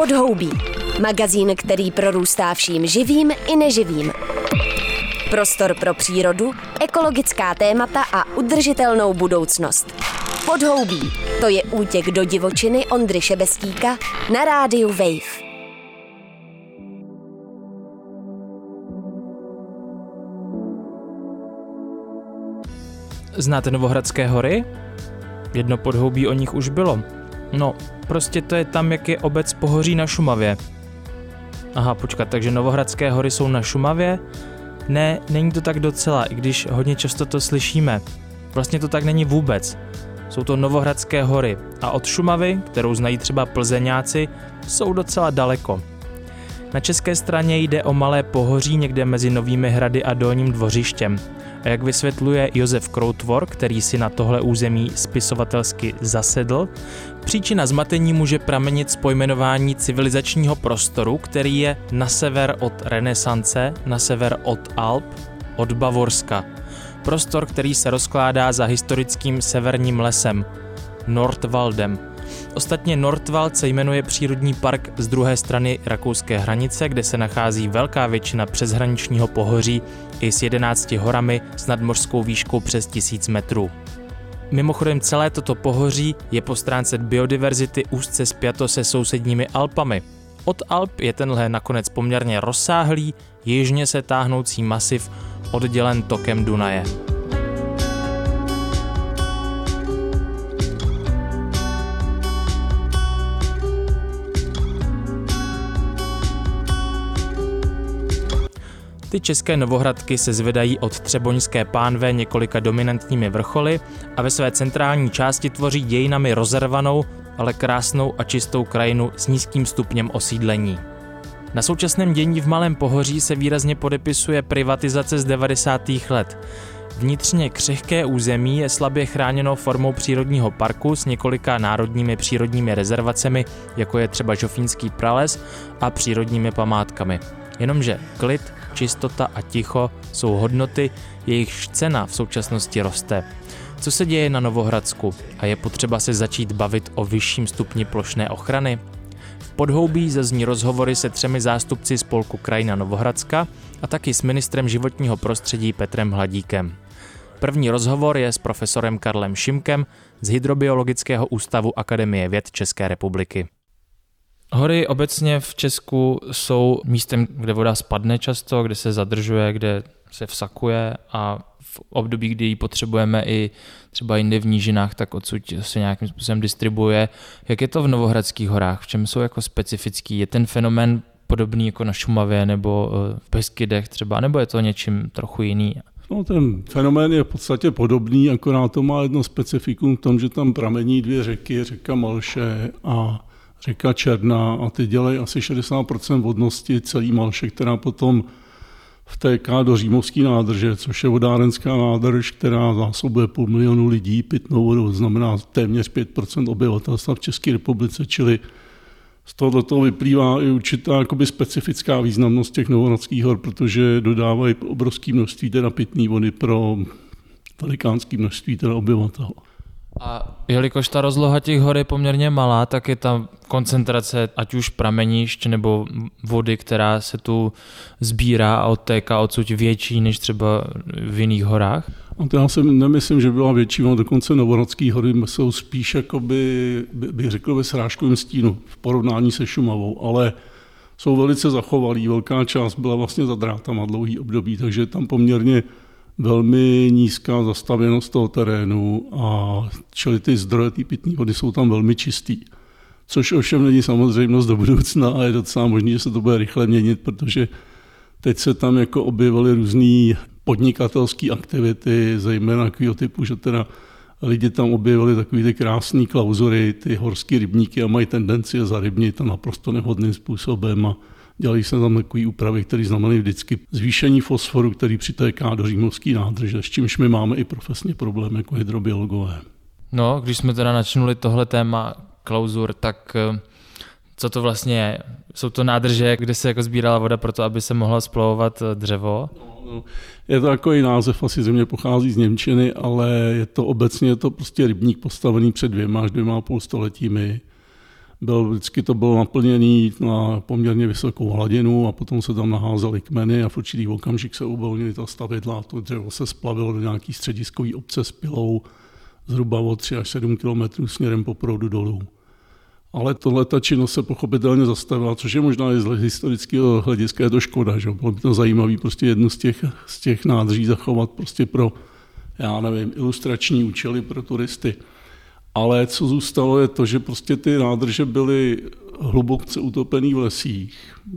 Podhoubí. Magazín, který prorůstá vším živým i neživým. Prostor pro přírodu, ekologická témata a udržitelnou budoucnost. Podhoubí. To je útěk do divočiny Ondry Šebestíka na rádiu Wave. Znáte Novohradské hory? Jedno podhoubí o nich už bylo. No, prostě to je tam, jak je obec Pohoří na Šumavě. Aha, počkat, takže Novohradské hory jsou na Šumavě? Ne, není to tak docela, i když hodně často to slyšíme. Vlastně to tak není vůbec. Jsou to Novohradské hory a od Šumavy, kterou znají třeba plzeňáci, jsou docela daleko. Na české straně jde o malé pohoří někde mezi Novými hrady a Dolním dvořištěm. A jak vysvětluje Josef Kroutvor, který si na tohle území spisovatelsky zasedl, příčina zmatení může pramenit z pojmenování civilizačního prostoru, který je na sever od renesance, na sever od Alp, od Bavorska. Prostor, který se rozkládá za historickým severním lesem, Nordwaldem – Ostatně Nordwald se jmenuje přírodní park z druhé strany rakouské hranice, kde se nachází velká většina přeshraničního pohoří i s 11 horami s nadmořskou výškou přes 1000 metrů. Mimochodem celé toto pohoří je po stránce biodiverzity úzce spjato se sousedními Alpami. Od Alp je tenhle nakonec poměrně rozsáhlý, jižně se táhnoucí masiv oddělen tokem Dunaje. Ty české novohradky se zvedají od Třeboňské pánve několika dominantními vrcholy a ve své centrální části tvoří dějinami rozervanou, ale krásnou a čistou krajinu s nízkým stupněm osídlení. Na současném dění v Malém pohoří se výrazně podepisuje privatizace z 90. let. Vnitřně křehké území je slabě chráněno formou přírodního parku s několika národními přírodními rezervacemi, jako je třeba Žofínský prales a přírodními památkami. Jenomže klid, čistota a ticho jsou hodnoty, jejichž cena v současnosti roste. Co se děje na Novohradsku a je potřeba se začít bavit o vyšším stupni plošné ochrany? V podhoubí zazní rozhovory se třemi zástupci spolku Krajina Novohradska a taky s ministrem životního prostředí Petrem Hladíkem. První rozhovor je s profesorem Karlem Šimkem z Hydrobiologického ústavu Akademie věd České republiky. Hory obecně v Česku jsou místem, kde voda spadne často, kde se zadržuje, kde se vsakuje a v období, kdy ji potřebujeme i třeba jinde v nížinách, tak odsud se nějakým způsobem distribuje. Jak je to v Novohradských horách? V čem jsou jako specifický? Je ten fenomén podobný jako na Šumavě nebo eh, v Beskydech třeba, nebo je to něčím trochu jiný? No, ten fenomén je v podstatě podobný, akorát to má jedno specifikum v tom, že tam pramení dvě řeky, řeka Malše a řeka Černá a ty dělají asi 60% vodnosti celý Malše, která potom vtéká do Římovské nádrže, což je vodárenská nádrž, která zásobuje půl milionu lidí pitnou vodou, znamená téměř 5% obyvatelstva v České republice, čili z toho toho vyplývá i určitá jakoby specifická významnost těch novoradských hor, protože dodávají obrovské množství teda pitné vody pro velikánské množství teda obyvatel. A jelikož ta rozloha těch hor je poměrně malá, tak je tam koncentrace ať už pramenišť nebo vody, která se tu sbírá a odtéká odsud větší než třeba v jiných horách? To já si nemyslím, že byla větší, ale dokonce Novorodské hory jsou spíš, jakoby, bych řekl, ve srážkovém stínu v porovnání se Šumavou, ale jsou velice zachovalí. Velká část byla vlastně za drátama dlouhý období, takže tam poměrně velmi nízká zastavěnost toho terénu a čili ty zdroje té pitné vody jsou tam velmi čistý. Což ovšem není samozřejmost do budoucna a je docela možné, že se to bude rychle měnit, protože teď se tam jako objevily různé podnikatelské aktivity, zejména takového typu, že teda lidi tam objevili takové ty krásné klauzury, ty horské rybníky a mají tendenci je zarybnit a naprosto nevhodným způsobem a Dělají se tam takové úpravy, které znamenají vždycky zvýšení fosforu, který přitéká do římovské nádrže, s čímž my máme i profesně problém jako hydrobiologové. No, když jsme teda načnuli tohle téma klauzur, tak eh, co to vlastně je? Jsou to nádrže, kde se jako sbírala voda pro to, aby se mohla splavovat eh, dřevo? No, no. Je to takový název, asi země pochází z Němčiny, ale je to obecně je to prostě rybník postavený před dvěma až dvěma a půl stoletími byl, vždycky to bylo naplněné na poměrně vysokou hladinu a potom se tam naházely kmeny a v určitý okamžik se uvolnily ta stavidla a to dřevo se splavilo do nějaký střediskový obce s pilou zhruba o 3 až 7 kilometrů směrem po proudu dolů. Ale tohle ta činnost se pochopitelně zastavila, což je možná i z historického hlediska je to škoda. Že? Bylo by to zajímavé prostě jednu z těch, z těch nádrží zachovat prostě pro, já nevím, ilustrační účely pro turisty. Ale co zůstalo je to, že prostě ty nádrže byly hluboce utopený v lesích.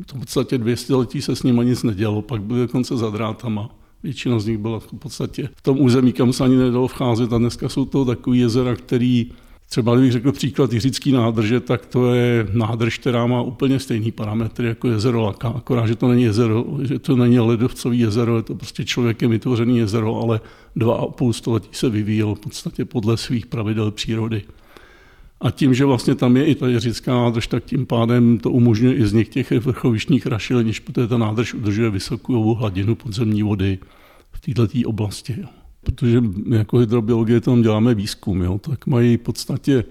V podstatě 200 letí se s nimi nic nedělo, pak byly dokonce za drátama. Většina z nich byla v podstatě v tom území, kam se ani nedalo vcházet a dneska jsou to takové jezera, který Třeba kdybych řekl příklad Jiřický nádrže, tak to je nádrž, která má úplně stejný parametry jako jezero Laka, akorát, že to není jezero, že to není ledovcový jezero, je to prostě člověkem vytvořený jezero, ale dva a půl století se vyvíjelo v podstatě podle svých pravidel přírody. A tím, že vlastně tam je i ta Jiřická nádrž, tak tím pádem to umožňuje i z něch těch vrchovištních rašelin, protože ta nádrž udržuje vysokou hladinu podzemní vody v této oblasti. Jo protože jako hydrobiologie tam děláme výzkum, jo, tak mají v podstatě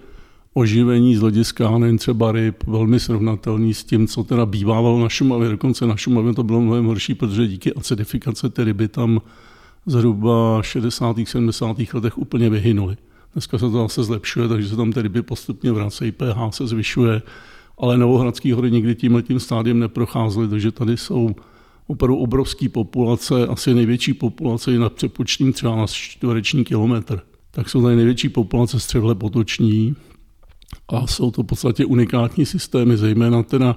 oživení z hlediska nejen třeba ryb velmi srovnatelný s tím, co teda bývávalo na Šumavě. Dokonce na Šumavě to bylo mnohem horší, protože díky acidifikace ty ryby tam zhruba 60. 70. letech úplně vyhynuly. Dneska se to zase zlepšuje, takže se tam ty ryby postupně vracejí, pH se zvyšuje, ale Novohradský hory nikdy tímhle tím stádiem neprocházely, takže tady jsou opravdu obrovský populace, asi největší populace je na přepočtím třeba na čtvereční kilometr. Tak jsou tady největší populace střevle potoční a jsou to v podstatě unikátní systémy, zejména teda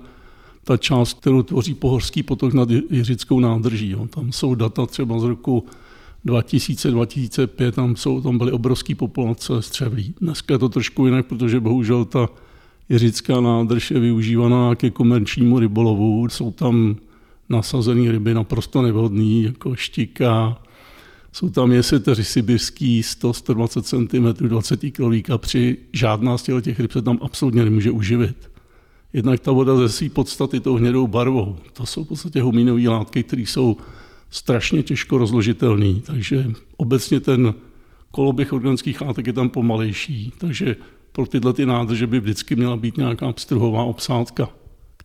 ta část, kterou tvoří pohorský potok nad Jiřickou nádrží. Jo. Tam jsou data třeba z roku 2000-2005, tam, jsou, tam byly obrovské populace střevlí. Dneska je to trošku jinak, protože bohužel ta Jiřická nádrž je využívaná ke komerčnímu rybolovu. Jsou tam nasazený ryby naprosto nevhodný, jako štika. Jsou tam jeseteři sibirský 100-120 cm, 20 kg kapři. Žádná z těch ryb se tam absolutně nemůže uživit. Jednak ta voda ze své podstaty tou hnědou barvou. To jsou v podstatě huminové látky, které jsou strašně těžko rozložitelné, takže obecně ten koloběh organických látek je tam pomalejší, takže pro tyhle ty nádrže by vždycky měla být nějaká pstruhová obsádka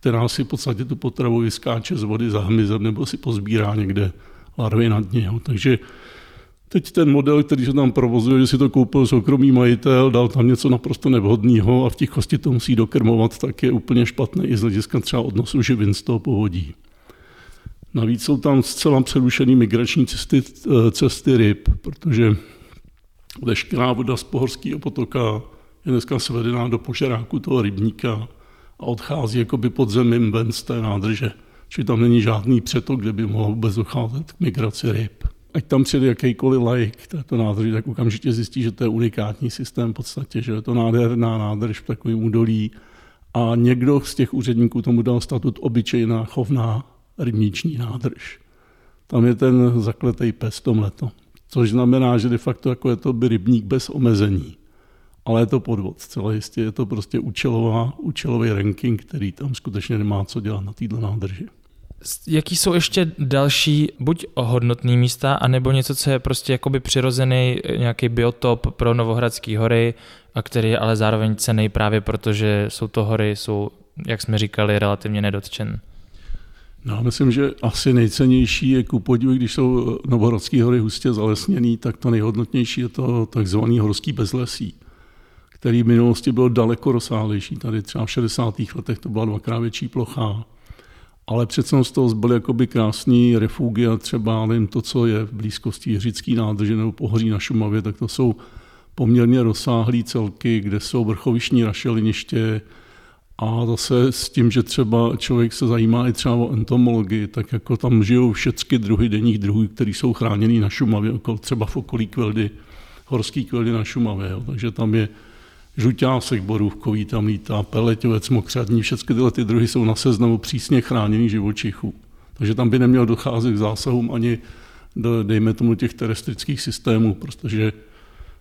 která si v podstatě tu potravu vyskáče z vody za hmyzem nebo si pozbírá někde larvy na dně. Jo. Takže teď ten model, který se tam provozuje, že si to koupil soukromý majitel, dal tam něco naprosto nevhodného a v tichosti to musí dokrmovat, tak je úplně špatný i z hlediska třeba odnosu živin z toho povodí. Navíc jsou tam zcela přerušené migrační cesty, cesty ryb, protože veškerá voda z pohorského potoka je dneska svedená do požeráku toho rybníka a odchází jakoby pod zemím ven z té nádrže. Čili tam není žádný přetok, kde by mohlo vůbec docházet k migraci ryb. Ať tam přijde jakýkoliv lajk této nádrži, tak okamžitě zjistí, že to je unikátní systém v podstatě, že je to nádherná nádrž v takovém údolí. A někdo z těch úředníků tomu dal statut obyčejná chovná rybniční nádrž. Tam je ten zakletý pes tomhleto. Což znamená, že de facto jako je to by rybník bez omezení ale je to podvod. Celé jistě je to prostě účelová, účelový ranking, který tam skutečně nemá co dělat na této nádrži. Jaký jsou ještě další buď hodnotné místa, anebo něco, co je prostě jakoby přirozený nějaký biotop pro Novohradské hory, a který je ale zároveň cený právě protože jsou to hory, jsou, jak jsme říkali, relativně nedotčen. No, já myslím, že asi nejcennější je ku podivu, když jsou Novohradské hory hustě zalesněný, tak to nejhodnotnější je to takzvaný horský bezlesí který v minulosti byl daleko rozsáhlejší. Tady třeba v 60. letech to byla dvakrát větší plocha, ale přece z toho zbyly jakoby krásný refugia, třeba nevím, to, co je v blízkosti Jiřický nádrže nebo pohoří na Šumavě, tak to jsou poměrně rozsáhlé celky, kde jsou vrchovišní rašeliniště a zase s tím, že třeba člověk se zajímá i třeba o entomologii, tak jako tam žijou všechny druhy denních druhů, které jsou chráněny na Šumavě, třeba v okolí kveldy, horský kveldy na Šumavě. Jo. Takže tam je žuťásek borůvkový tam lítá, peleťovec, mokřadní, všechny tyhle ty druhy jsou na seznamu přísně chráněných živočichů. Takže tam by nemělo docházet k zásahům ani do, dejme tomu, těch terestrických systémů, protože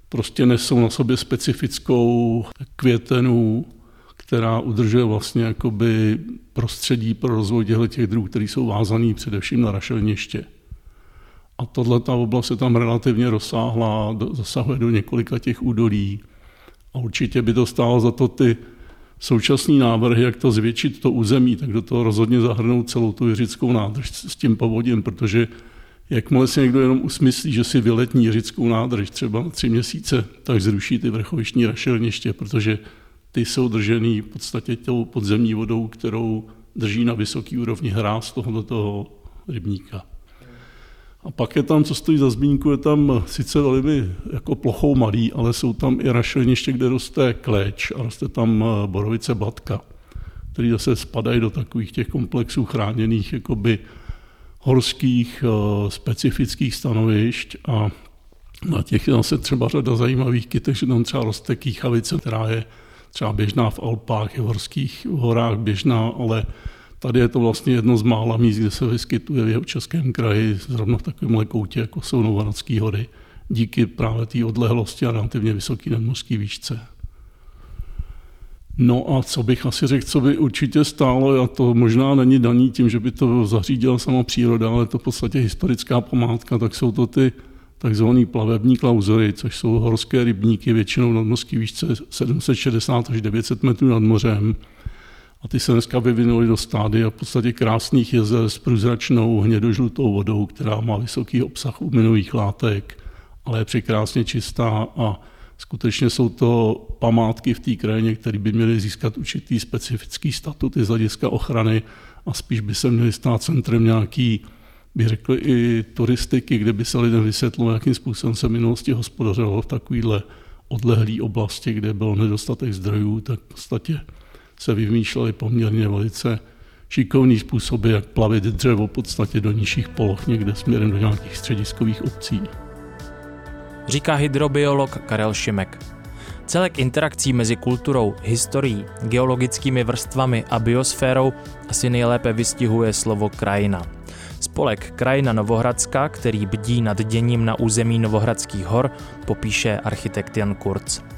prostě nesou na sobě specifickou květenu, která udržuje vlastně jakoby prostředí pro rozvoj těch druhů, které jsou vázaný především na rašelniště. A tohle ta oblast je tam relativně rozsáhlá, zasahuje do několika těch údolí. A určitě by to stálo za to ty současný návrh, jak to zvětšit to území, tak do toho rozhodně zahrnout celou tu jiřickou nádrž s tím povodím, protože jakmile si někdo jenom usmyslí, že si vyletní jiřickou nádrž třeba na tři měsíce, tak zruší ty vrchovištní rašelniště, protože ty jsou držený v podstatě tou podzemní vodou, kterou drží na vysoký úrovni hráz tohoto rybníka. A pak je tam, co stojí za zmínku, je tam sice velmi jako plochou malý, ale jsou tam i rašeliniště, kde roste kléč a roste tam eh, borovice batka, které zase spadají do takových těch komplexů chráněných jakoby horských eh, specifických stanovišť a na těch je zase třeba řada zajímavých kytek, že tam třeba roste kýchavice, která je třeba běžná v Alpách, v horských horách běžná, ale Tady je to vlastně jedno z mála míst, kde se vyskytuje v jeho českém kraji, zrovna v takovémhle koutě, jako jsou Novoradské hory, díky právě té odlehlosti a relativně vysoký nadmořský výšce. No a co bych asi řekl, co by určitě stálo, a to možná není daný tím, že by to zařídila sama příroda, ale to v podstatě historická památka, tak jsou to ty takzvané plavební klauzory, což jsou horské rybníky, většinou nadmořský výšce 760 až 900 metrů nad mořem, a ty se dneska vyvinuly do stády a v podstatě krásných jezer s průzračnou hnědožlutou vodou, která má vysoký obsah uminových látek, ale je překrásně čistá a skutečně jsou to památky v té krajině, které by měly získat určitý specifický statut z hlediska ochrany a spíš by se měly stát centrem nějaký, bych řekl, i turistiky, kde by se lidem vysvětlilo, jakým způsobem se minulosti hospodařilo v takovéhle odlehlé oblasti, kde byl nedostatek zdrojů, tak v podstatě se vymýšlely poměrně velice šikovný způsoby, jak plavit dřevo v podstatě do nižších poloh někde směrem do nějakých střediskových obcí. Říká hydrobiolog Karel Šimek. Celek interakcí mezi kulturou, historií, geologickými vrstvami a biosférou asi nejlépe vystihuje slovo krajina. Spolek Krajina Novohradská, který bdí nad děním na území Novohradských hor, popíše architekt Jan Kurz.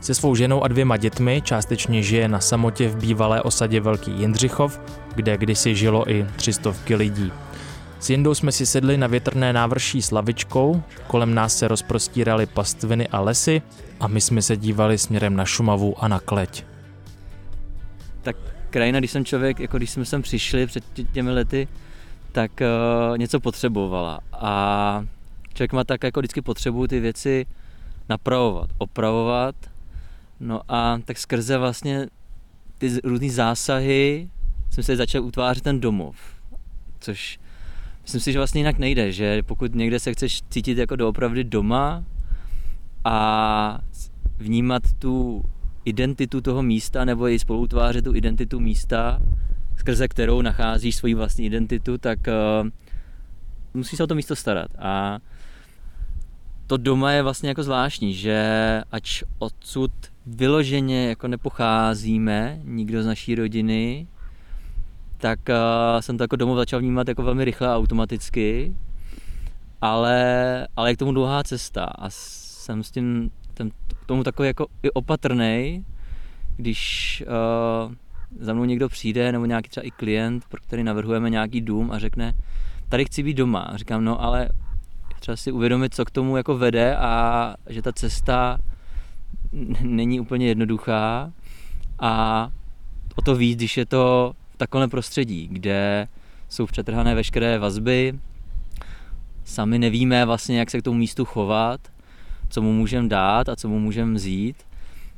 Se svou ženou a dvěma dětmi částečně žije na samotě v bývalé osadě Velký Jindřichov, kde kdysi žilo i třistovky lidí. S Jindou jsme si sedli na větrné návrší s lavičkou, kolem nás se rozprostíraly pastviny a lesy a my jsme se dívali směrem na Šumavu a na Kleť. Tak krajina, když jsem člověk, jako když jsme sem přišli před těmi lety, tak uh, něco potřebovala. A člověk má tak jako vždycky potřebu ty věci napravovat, opravovat No a tak skrze vlastně ty různé zásahy jsem se začal utvářet ten domov, což myslím si, že vlastně jinak nejde, že pokud někde se chceš cítit jako doopravdy doma a vnímat tu identitu toho místa nebo i spolutvářet tu identitu místa, skrze kterou nacházíš svoji vlastní identitu, tak uh, musíš se o to místo starat. A to doma je vlastně jako zvláštní, že ač odsud vyloženě jako nepocházíme, nikdo z naší rodiny, tak uh, jsem to jako domov začal vnímat jako velmi rychle a automaticky, ale, ale je k tomu dlouhá cesta a jsem s tím ten, tomu takový jako i opatrný, když uh, za mnou někdo přijde, nebo nějaký třeba i klient, pro který navrhujeme nějaký dům a řekne, tady chci být doma. A říkám, no ale třeba si uvědomit, co k tomu jako vede a že ta cesta není úplně jednoduchá a o to víc, když je to v takovém prostředí, kde jsou přetrhané veškeré vazby, sami nevíme vlastně, jak se k tomu místu chovat, co mu můžeme dát a co mu můžeme vzít,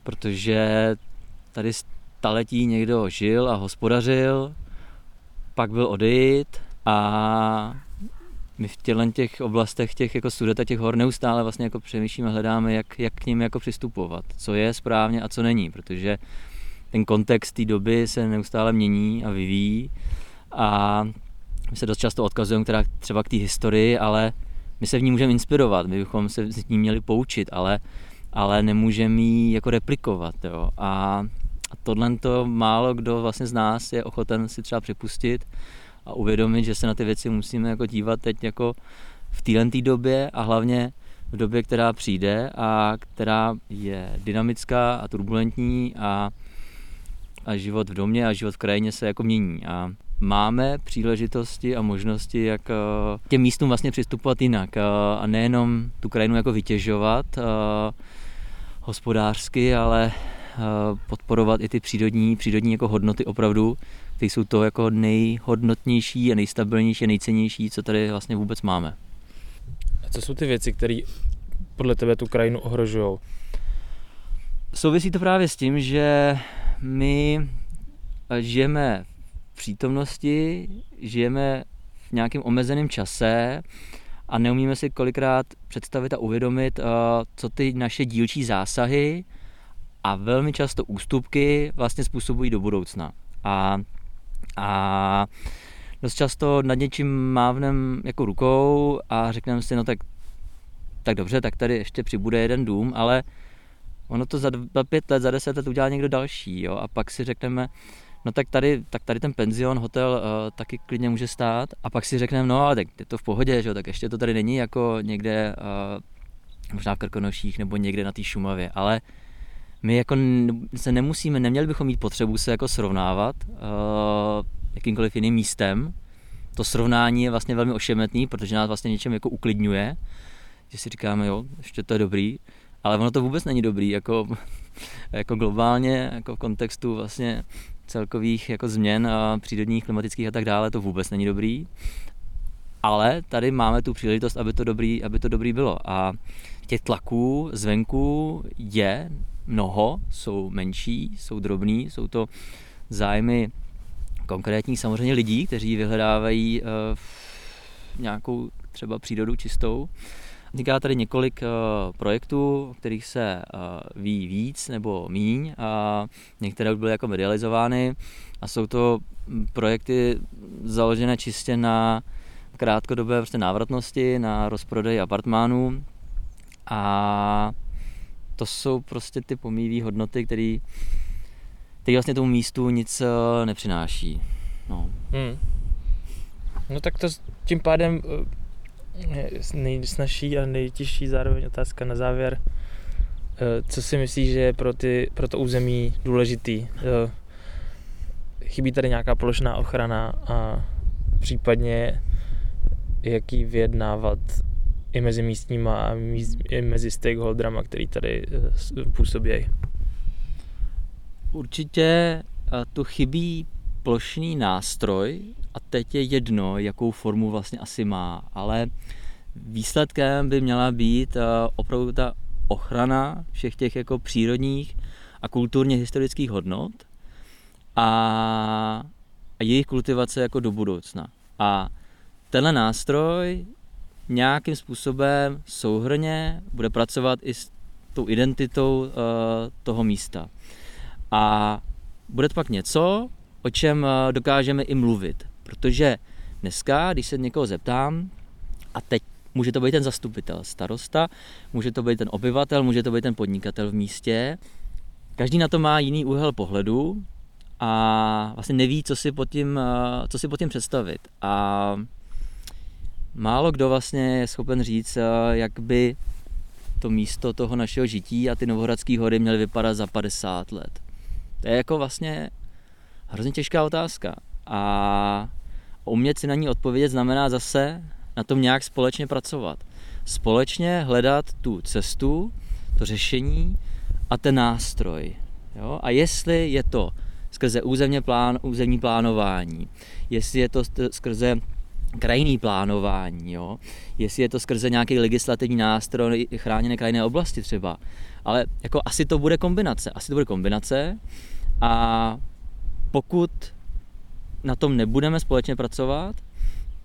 protože tady staletí někdo žil a hospodařil, pak byl odejít a my v těchto těch oblastech těch jako studeta těch hor neustále vlastně jako přemýšlíme, hledáme, jak, jak k ním jako přistupovat, co je správně a co není, protože ten kontext té doby se neustále mění a vyvíjí a my se dost často odkazujeme která, třeba k té historii, ale my se v ní můžeme inspirovat, my bychom se z ní měli poučit, ale, ale nemůžeme ji jako replikovat. Jo. A, a tohle to málo kdo vlastně z nás je ochoten si třeba připustit a uvědomit, že se na ty věci musíme jako dívat teď jako v této době a hlavně v době, která přijde a která je dynamická a turbulentní a, a život v domě a život v krajině se jako mění. A máme příležitosti a možnosti, jak eh, těm místům vlastně přistupovat jinak eh, a nejenom tu krajinu jako vytěžovat eh, hospodářsky, ale podporovat i ty přírodní, přírodní jako hodnoty opravdu, které jsou to jako nejhodnotnější a nejstabilnější a nejcennější, co tady vlastně vůbec máme. A co jsou ty věci, které podle tebe tu krajinu ohrožují? Souvisí to právě s tím, že my žijeme v přítomnosti, žijeme v nějakém omezeném čase a neumíme si kolikrát představit a uvědomit, eh, co ty naše dílčí zásahy a velmi často ústupky vlastně způsobují do budoucna. A, a dost často nad něčím mávnem jako rukou a řekneme si, no tak, tak dobře, tak tady ještě přibude jeden dům, ale ono to za, za pět let, za deset let udělá někdo další, jo, a pak si řekneme, no tak tady, tak tady ten penzion, hotel uh, taky klidně může stát a pak si řekneme, no ale tak je to v pohodě, že? tak ještě to tady není jako někde, uh, možná v Krkonoších nebo někde na té Šumavě, ale my jako se nemusíme, neměli bychom mít potřebu se jako srovnávat uh, jakýmkoliv jiným místem. To srovnání je vlastně velmi ošemetný, protože nás vlastně něčem jako uklidňuje, že si říkáme, jo, ještě to je dobrý, ale ono to vůbec není dobrý, jako, jako globálně, jako v kontextu vlastně celkových jako změn a přírodních, klimatických a tak dále, to vůbec není dobrý. Ale tady máme tu příležitost, aby to dobrý, aby to dobrý bylo. A těch tlaků zvenku je mnoho, jsou menší, jsou drobný, jsou to zájmy konkrétních samozřejmě lidí, kteří vyhledávají uh, nějakou třeba přírodu čistou. Vzniká tady několik uh, projektů, o kterých se uh, ví víc nebo míň a některé už byly jako medializovány a jsou to projekty založené čistě na krátkodobé prostě návratnosti, na rozprodej apartmánů. A to jsou prostě ty pomývé hodnoty, které který vlastně tomu místu nic uh, nepřináší. No. Hmm. No tak to tím pádem nejsnažší a nejtěžší zároveň otázka na závěr. Eh, co si myslíš, že je pro, ty, pro to území důležitý? Eh, chybí tady nějaká plošná ochrana a případně jaký vyjednávat i mezi místníma a i mezi stakeholderama, který tady eh, působí? Určitě tu chybí plošný nástroj a teď je jedno, jakou formu vlastně asi má, ale výsledkem by měla být eh, opravdu ta ochrana všech těch jako přírodních a kulturně historických hodnot a, a jejich kultivace jako do budoucna. A tenhle nástroj nějakým způsobem souhrně bude pracovat i s tou identitou uh, toho místa. A bude to pak něco, o čem uh, dokážeme i mluvit. Protože dneska, když se někoho zeptám, a teď může to být ten zastupitel, starosta, může to být ten obyvatel, může to být ten podnikatel v místě, každý na to má jiný úhel pohledu a vlastně neví, co si pod tím, co si pod tím představit. A málo kdo vlastně je schopen říct, jak by to místo toho našeho žití a ty Novohradské hory měly vypadat za 50 let. To je jako vlastně hrozně těžká otázka. A umět si na ní odpovědět znamená zase na tom nějak společně pracovat. Společně hledat tu cestu, to řešení a ten nástroj. Jo? A jestli je to skrze územně plán, územní plánování, jestli je to skrze krajinný plánování, jo? jestli je to skrze nějaký legislativní nástroj chráněné krajinné oblasti třeba. Ale jako asi to bude kombinace. Asi to bude kombinace a pokud na tom nebudeme společně pracovat,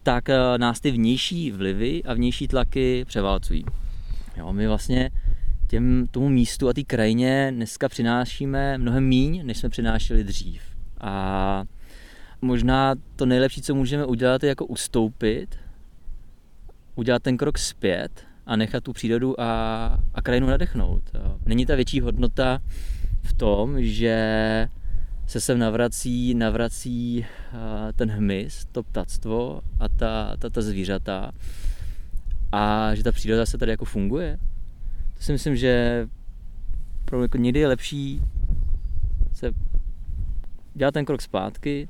tak eh, nás ty vnější vlivy a vnější tlaky převálcují. Jo, my vlastně těm, tomu místu a té krajině dneska přinášíme mnohem míň, než jsme přinášeli dřív. A možná to nejlepší, co můžeme udělat, je jako ustoupit, udělat ten krok zpět a nechat tu přírodu a, a krajinu nadechnout. Není ta větší hodnota v tom, že se sem navrací, navrací ten hmyz, to ptactvo a ta, ta, ta zvířata a že ta příroda se tady jako funguje. To si myslím, že pro jako někdy je lepší se dělat ten krok zpátky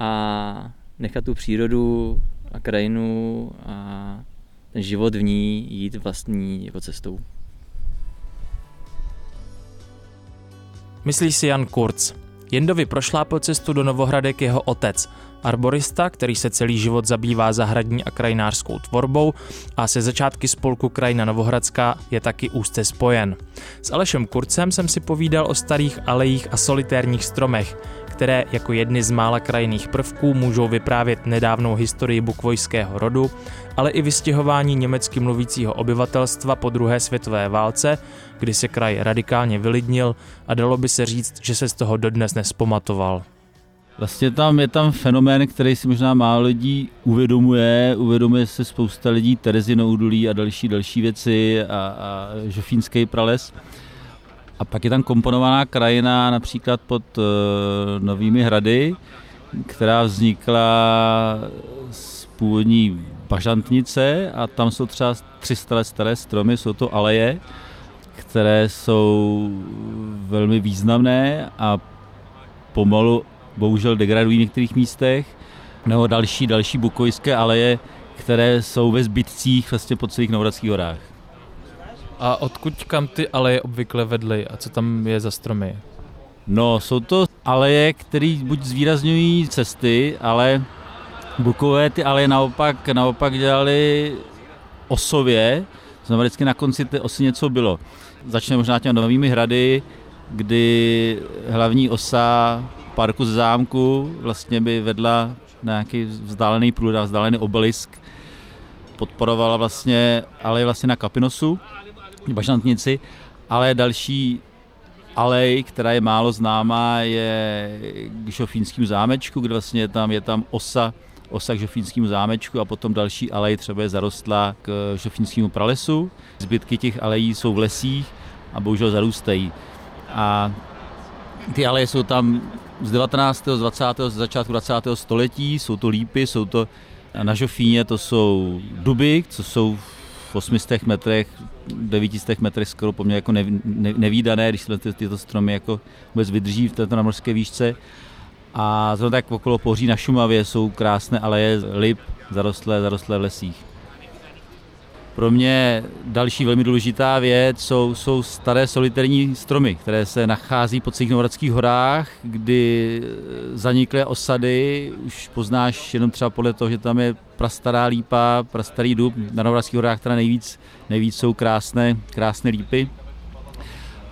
a nechat tu přírodu a krajinu a ten život v ní jít vlastní jako cestou. Myslí si Jan Kurz. Jendovi prošlápl cestu do Novohradek jeho otec, arborista, který se celý život zabývá zahradní a krajinářskou tvorbou a se začátky spolku Krajina Novohradská je taky úzce spojen. S Alešem Kurcem jsem si povídal o starých alejích a solitérních stromech, které jako jedny z mála krajinných prvků můžou vyprávět nedávnou historii bukvojského rodu, ale i vystěhování německy mluvícího obyvatelstva po druhé světové válce, kdy se kraj radikálně vylidnil a dalo by se říct, že se z toho dodnes nespomatoval. Vlastně tam je tam fenomén, který si možná málo lidí uvědomuje. Uvědomuje se spousta lidí Terezinoudulí a další další věci a, a Žofínský prales. A pak je tam komponovaná krajina například pod uh, Novými hrady, která vznikla z původní bažantnice a tam jsou třeba 300 let staré stromy, jsou to aleje, které jsou velmi významné a pomalu bohužel degradují v některých místech, nebo další, další bukovské aleje, které jsou ve zbytcích vlastně po celých Novradských horách. A odkud kam ty aleje obvykle vedly a co tam je za stromy? No, jsou to aleje, které buď zvýrazňují cesty, ale Bukové ty aleje naopak, naopak dělali osově, znamená vždycky na konci té osy něco bylo. Začne možná těmi novými hrady, kdy hlavní osa parku z zámku vlastně by vedla nějaký vzdálený průd a vzdálený obelisk. Podporovala vlastně ale vlastně na Kapinosu, Bažantnici, ale další alej, která je málo známá, je k Žofínským zámečku, kde vlastně tam je tam osa, osa k Žofínskému zámečku a potom další alej třeba je zarostla k Žofínskému pralesu. Zbytky těch alejí jsou v lesích a bohužel zarůstají. A ty aleje jsou tam z 19. z 20. z začátku 20. století, jsou to lípy, jsou to na Žofíně to jsou duby, co jsou v 800 metrech, 900 metrech skoro poměrně jako nevýdané, když se tyto stromy jako vůbec vydrží v této namorské výšce. A zrovna tak okolo Poří na Šumavě jsou krásné aleje lip zarostlé, zarostlé v lesích. Pro mě další velmi důležitá věc jsou, jsou staré solitérní stromy, které se nachází po celých Novoradských horách, kdy zaniklé osady už poznáš jenom třeba podle toho, že tam je prastará lípa, prastarý dub. Na Novoradských horách teda nejvíc, nejvíc jsou krásné, krásné lípy.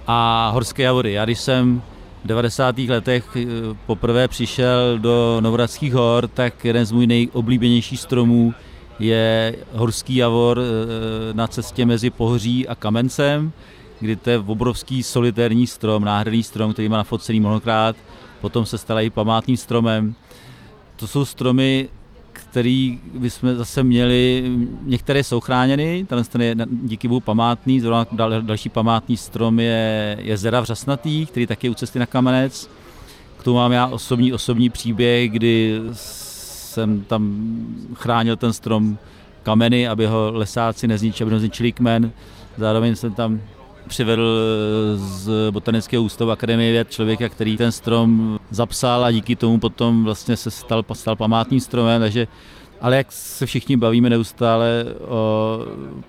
A horské javory. Já když jsem v 90. letech eh, poprvé přišel do Novoradských hor, tak jeden z můj nejoblíbenějších stromů je horský javor eh, na cestě mezi Pohoří a Kamencem, kdy to je obrovský solitérní strom, náhradný strom, který má nafocený mnohokrát, potom se stal i památným stromem. To jsou stromy, který bychom zase měli, některé jsou chráněny, ten je díky bohu památný, zrovna další památný strom je, je Zera vřasnatý, který taky je u cesty na Kamenec. K tomu mám já osobní, osobní příběh, kdy jsem tam chránil ten strom kameny, aby ho lesáci nezničili, aby nezničili kmen. Zároveň jsem tam přivedl z Botanického ústavu Akademie věd člověka, který ten strom zapsal a díky tomu potom vlastně se stal, stal památným stromem, takže ale jak se všichni bavíme neustále o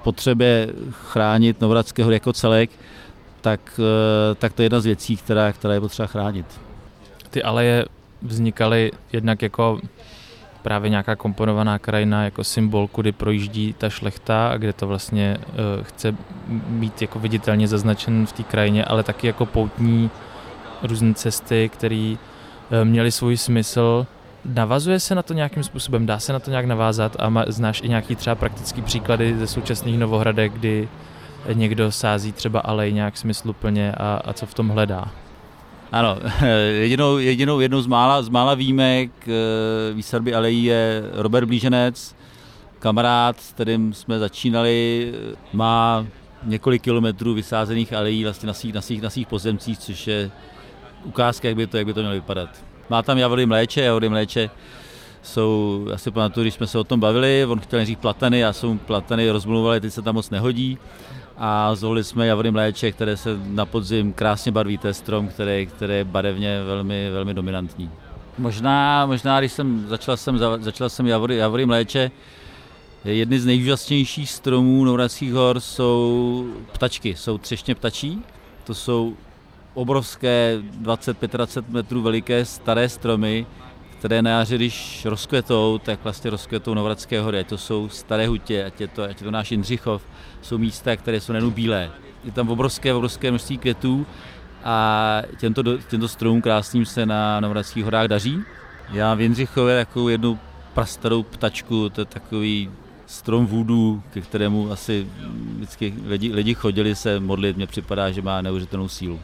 potřebě chránit Novradského jako celek, tak, tak to je jedna z věcí, která, která je potřeba chránit. Ty aleje vznikaly jednak jako právě nějaká komponovaná krajina jako symbol, kudy projíždí ta šlechta a kde to vlastně uh, chce mít jako viditelně zaznačen v té krajině, ale taky jako poutní různé cesty, které uh, měly svůj smysl. Navazuje se na to nějakým způsobem? Dá se na to nějak navázat? A znáš i nějaký třeba praktický příklady ze současných Novohradek, kdy někdo sází třeba alej nějak smysluplně a, a co v tom hledá? Ano, jedinou, jedinou jednou z mála, z mála výjimek eh, výsadby alejí je Robert Blíženec, kamarád, s kterým jsme začínali, má několik kilometrů vysázených alejí vlastně na svých, na svých, na svých pozemcích, což je ukázka, jak by to, jak by to mělo vypadat. Má tam javory mléče, javory mléče jsou, asi pamatuju, když jsme se o tom bavili, on chtěl říct platany, já jsem platany rozmluvali, teď se tam moc nehodí a zvolili jsme javory mléče, které se na podzim krásně barví, je strom, který, který je barevně velmi, velmi dominantní. Možná, možná když jsem začal jsem, začal jsem javory, javory mléče, jedny z nejúžasnějších stromů Novodajských hor jsou ptačky, jsou třešně ptačí, to jsou obrovské 20-25 metrů veliké staré stromy, které na jaře, když rozkvetou, tak vlastně rozkvetou Novradské hory. Ať to jsou staré hutě, ať je to, ať je to náš Jindřichov, jsou místa, které jsou nejenom bílé. Je tam obrovské, obrovské množství květů a těmto, těmto stromům krásným se na Novradských horách daří. Já v Jindřichově takovou jednu prastarou ptačku, to je takový strom vůdů, ke kterému asi vždycky lidi, lidi chodili se modlit, mně připadá, že má neuvěřitelnou sílu.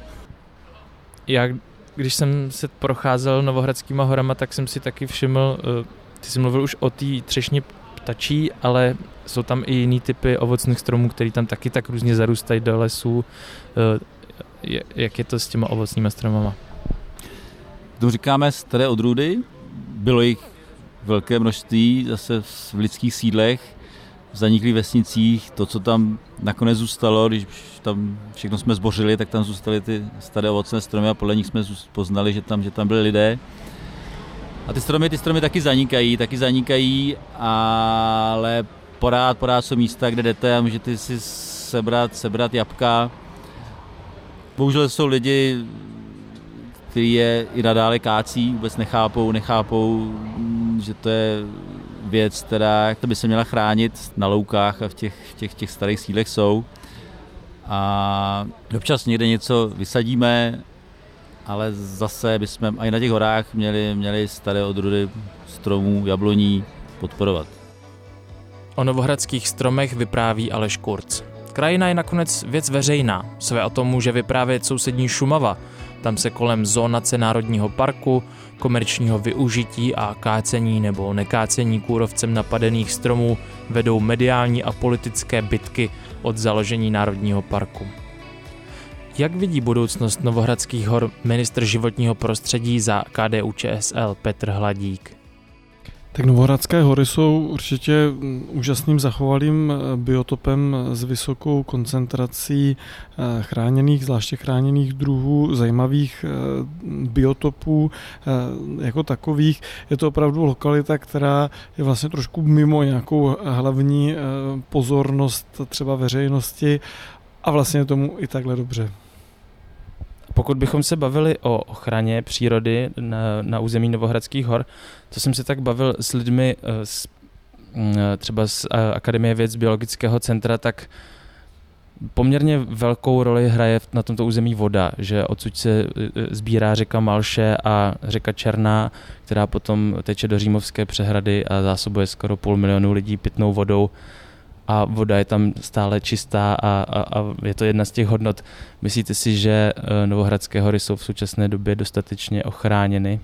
Já, když jsem se procházel Novohradskýma horama, tak jsem si taky všiml, eh, ty jsi mluvil už o té třešni ptačí, ale jsou tam i jiný typy ovocných stromů, které tam taky tak různě zarůstají do lesů. Eh, jak je to s těma ovocnými stromama? To říkáme staré odrůdy, bylo jich velké množství zase v lidských sídlech, v zaniklých vesnicích, to, co tam nakonec zůstalo, když tam všechno jsme zbořili, tak tam zůstaly ty staré ovocné stromy a podle nich jsme poznali, že tam, že tam byly lidé. A ty stromy, ty stromy taky zanikají, taky zanikají, ale porád, porád jsou místa, kde jdete a můžete si sebrat, sebrat jabka. Bohužel jsou lidi, kteří je i nadále kácí, vůbec nechápou, nechápou, že to je věc, která by se měla chránit na loukách a v těch, těch, těch starých sílech jsou. A občas někde něco vysadíme, ale zase bychom i na těch horách měli, měli staré odrůdy stromů, jabloní podporovat. O novohradských stromech vypráví Aleš Kurz. Krajina je nakonec věc veřejná. Své o tom může vyprávět sousední Šumava. Tam se kolem zónace Národního parku, komerčního využití a kácení nebo nekácení kůrovcem napadených stromů vedou mediální a politické bitky od založení Národního parku. Jak vidí budoucnost Novohradských hor ministr životního prostředí za KDU ČSL Petr Hladík? Tak Novohradské hory jsou určitě úžasným zachovalým eh, biotopem s vysokou koncentrací eh, chráněných, zvláště chráněných druhů, zajímavých eh, biotopů jako takových. Je to opravdu lokalita, která je vlastně trošku mimo nějakou hlavní pozornost třeba veřejnosti a vlastně tomu i takhle dobře. Pokud bychom se bavili o ochraně přírody na, na území Novohradských hor, to jsem se tak bavil s lidmi z, eh, mm, třeba z eh, Akademie věc Biologického centra, tak poměrně velkou roli hraje na tomto území voda, že odsud se eh, sbírá řeka Malše a řeka Černá, která potom teče do Římovské přehrady a zásobuje skoro půl milionu lidí pitnou vodou a voda je tam stále čistá a, a, a je to jedna z těch hodnot. Myslíte si, že eh, Novohradské hory jsou v současné době dostatečně ochráněny?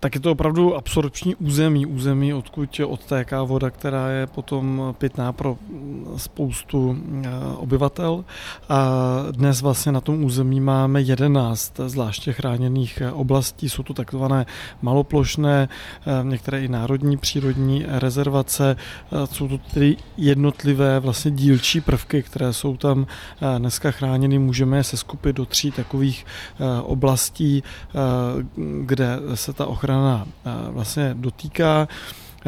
Tak je to opravdu absorpční území, území, odkud odtéká voda, která je potom pitná pro spoustu eh, obyvatel. A dnes vlastně na tom území máme 11 zvláště chráněných eh, oblastí. Jsou to takzvané maloplošné, eh, některé i národní přírodní rezervace. Jsou to tedy jednotlivé vlastně dílčí prvky, které jsou tam dneska chráněny. Můžeme je seskupit do tří takových oblastí, kde se ta ochrana ochrana vlastně dotýká.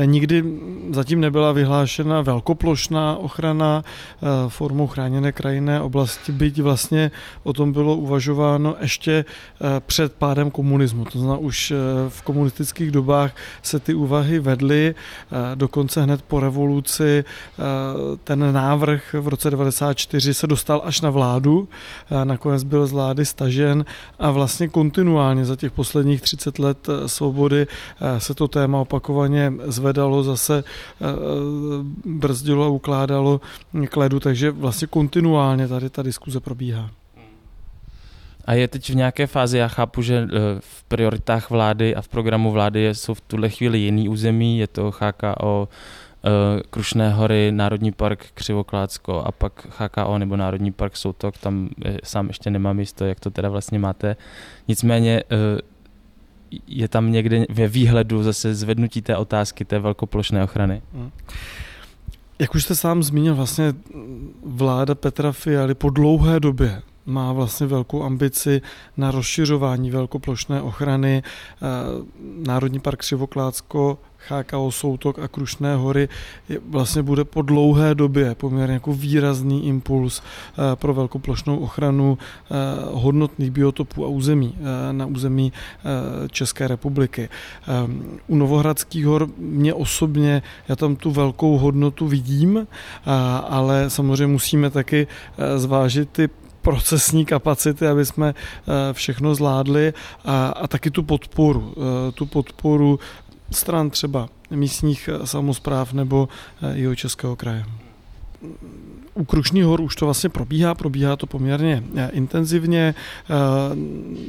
Nikdy zatím nebyla vyhlášena velkoplošná ochrana eh, formou chráněné krajinné oblasti, byť vlastně o tom bylo uvažováno ještě eh, před pádem komunismu. To znamená, už eh, v komunistických dobách se ty úvahy vedly, dokonce hned po revoluci ten návrh v roce 94 se dostal až na vládu, nakonec byl z vlády stažen a vlastně kontinuálně za těch posledních 30 let svobody se to téma opakovaně zvedlo zvedalo, zase eh, brzdilo a ukládalo k ledu, takže vlastně kontinuálně tady ta diskuze probíhá. A je teď v nějaké fázi, já chápu, že eh, v prioritách vlády a v programu vlády jsou v tuhle chvíli jiný území, je to HKO eh, Krušné hory, Národní park Křivoklácko a pak HKO nebo Národní park Soutok, tam sám ještě nemám jisto, jak to teda vlastně máte. Nicméně je tam někde ve výhledu zase zvednutí té otázky, té velkoplošné ochrany. Hmm. Jak už jste sám zmínil, vlastně vláda Petra Fialy po dlouhé době má vlastně velkou ambici na rozšiřování velkoplošné ochrany. Eh, Národní park Křivoklácko Chákao, Soutok a Krušné hory vlastně bude po dlouhé době poměrně jako výrazný impuls eh, pro velkoplošnou ochranu eh, hodnotných biotopů a území eh, na území České republiky. U Novohradských hor mě osobně, já tam tu velkou hodnotu vidím, ale samozřejmě musíme taky zvážit ty procesní kapacity, aby jsme všechno zvládli a, a taky tu podporu, tu podporu stran třeba místních eh, samozpráv nebo eh, jeho českého kraje. U Krušní hor už to vlastně probíhá, probíhá to poměrně eh, intenzivně.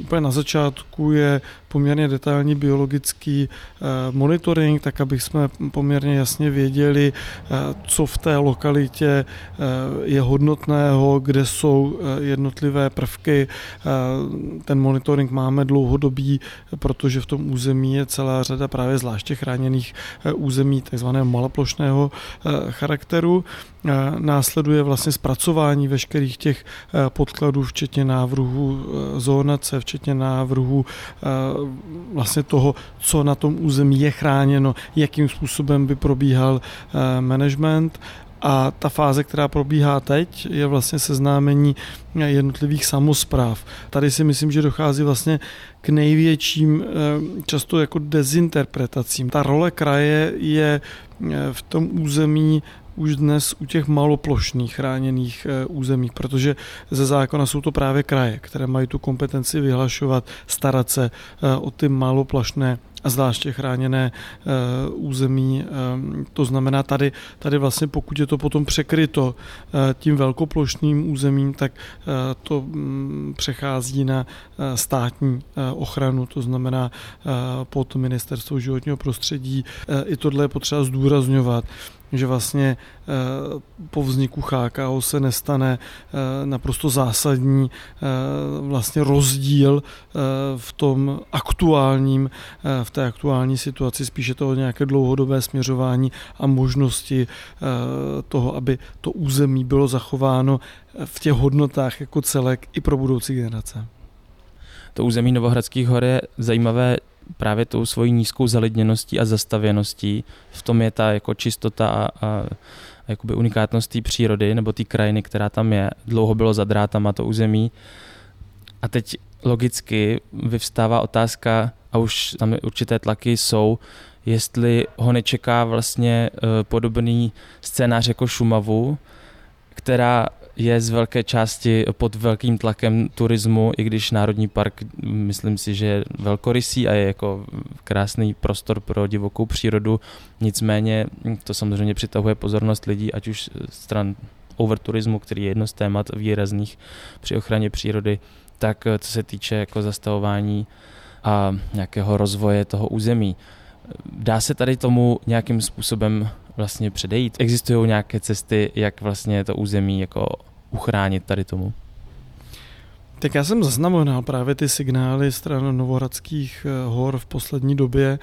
Úplně na začátku je poměrně detailní biologický eh, monitoring, tak aby jsme poměrně jasně věděli, eh, co v té lokalitě eh, je hodnotného, kde jsou jednotlivé prvky. Ten monitoring máme dlouhodobý, protože v tom území je celá řada právě zvláště chráněných území takzvaného maloplošného charakteru. Následuje vlastně zpracování veškerých těch podkladů, včetně návrhu zónace, včetně návrhu vlastně toho, co na tom území je chráněno, jakým způsobem by probíhal eh, management. A ta fáze, která probíhá teď, je vlastně seznámení jednotlivých samozpráv. Tady si myslím, že dochází vlastně k největším eh, často jako dezinterpretacím. Ta role kraje je eh, v tom území už dnes u těch maloplošných chráněných eh, území, protože ze zákona jsou to právě kraje, které mají tu kompetenci vyhlašovat, starat se eh, o ty maloplošné zvláště chráněné uh, území. Um, to znamená, tady, tady vlastně pokud je to potom překryto uh, tím velkoplošným územím, tak to um, přechází na státní ochranu, to znamená pod ministerstvo životního prostředí. I tohle je potřeba zdůrazňovat že vlastně eh, po vzniku HKO se nestane eh, naprosto zásadní eh, vlastně rozdíl v tom aktuálním, v té aktuální situaci, spíše toho nějaké dlouhodobé směřování a možnosti toho, aby to území bylo zachováno v těch hodnotách jako celek i pro budoucí generace. To území Novohradských hor je zajímavé právě tou svojí nízkou zalidněností a zastavěností. V tom je ta jako čistota a, a jakoby unikátnost té přírody nebo té krajiny, která tam je. Dlouho bylo za drátama to území. A teď logicky vyvstává otázka, a už tam určité tlaky jsou, jestli ho nečeká vlastně eh, podobný scénář jako Šumavu, která je z velké části pod velkým tlakem turismu, i když Národní park, myslím si, že je velkorysý a je jako krásný prostor pro divokou přírodu, nicméně to samozřejmě přitahuje pozornost lidí, ať už stran overturismu, který je jedno z témat výrazných při ochraně přírody, tak co se týče jako zastavování a nějakého rozvoje toho území. Dá se tady tomu nějakým způsobem vlastně předejít? Existují nějaké cesty, jak vlastně to území jako uchránit tady tomu? Tak já jsem zaznamenal právě ty signály stran Novohradských eh, hor v poslední době,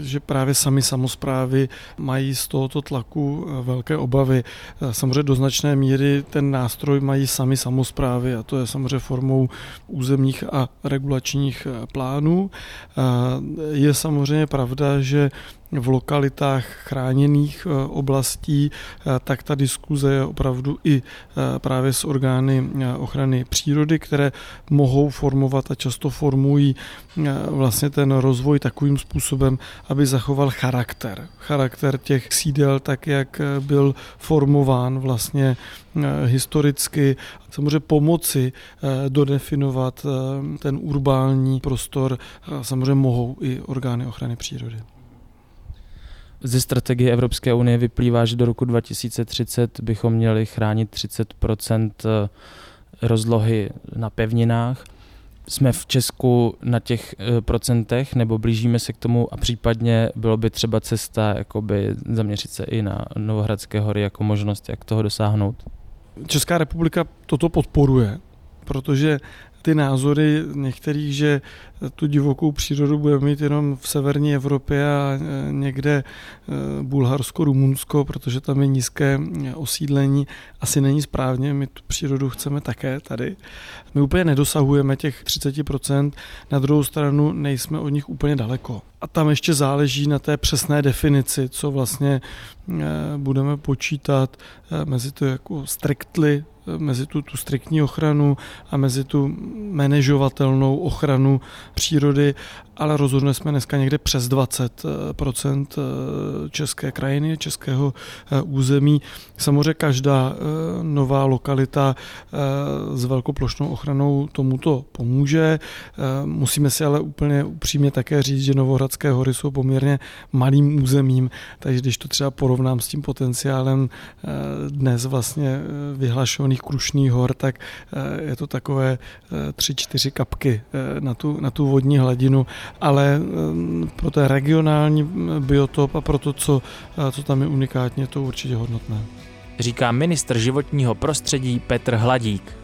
že právě sami samozprávy mají z tohoto tlaku eh, velké obavy. Samozřejmě do značné míry ten nástroj mají sami samozprávy a to je samozřejmě formou územních a regulačních plánů. Je samozřejmě pravda, že v lokalitách chráněných eh, oblastí, eh, tak ta diskuze je opravdu i eh, právě s orgány ochrany přírody, které mohou formovat a často formují vlastně ten rozvoj takovým způsobem, aby zachoval charakter. Charakter těch sídel tak, jak byl formován vlastně historicky. Samozřejmě pomoci dodefinovat ten urbální prostor samozřejmě mohou i orgány ochrany přírody. Ze strategie Evropské unie vyplývá, že do roku 2030 bychom měli chránit 30 eh, rozlohy na pevninách. Jsme v Česku na těch eh, procentech, nebo blížíme se k tomu a případně bylo by třeba cesta jakoby zaměřit se i na Novohradské hory jako možnost, jak toho dosáhnout? Česká republika toto podporuje, protože ty názory některých, že tu divokou přírodu budeme mít jenom v severní Evropě a e, někde e, Bulharsko, Rumunsko, protože tam je nízké osídlení, asi není správně. My tu přírodu chceme také tady. My úplně nedosahujeme těch 30%, na druhou stranu nejsme od nich úplně daleko. A tam ještě záleží na té přesné definici, co vlastně e, budeme počítat mezi to jako striktly mezi tu, tu striktní ochranu a mezi tu manažovatelnou ochranu přírody ale rozhodně jsme dneska někde přes 20 eh, české krajiny, českého eh, území. Samozřejmě každá eh, nová lokalita s velkoplošnou ochranou tomuto pomůže. Musíme si ale úplně upřímně také říct, že Novohradské hory jsou poměrně malým územím, takže když to třeba porovnám s tím potenciálem dnes vlastně vyhlašovaných Krušných hor, tak je to takové tři, čtyři kapky na tu, na tu vodní hladinu ale pro ten regionální biotop a pro to, co, co tam je unikátně, to určitě hodnotné. Říká ministr životního prostředí Petr Hladík.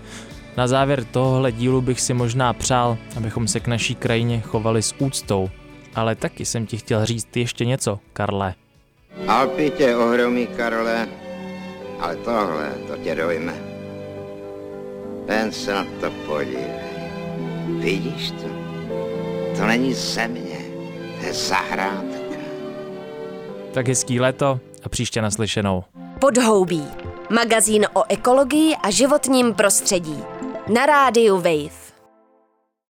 Na závěr tohohle dílu bych si možná přál, abychom se k naší krajině chovali s úctou. Ale taky jsem ti chtěl říct ještě něco, Karle. Alpy tě ohromí, Karle, ale tohle, to tě dojme. Jen se na to podívej. Vidíš to? To není země, to je zahrádka. Tak hezký léto a příště naslyšenou. Podhoubí. Magazín o ekologii a životním prostředí. Na rádiu Wave.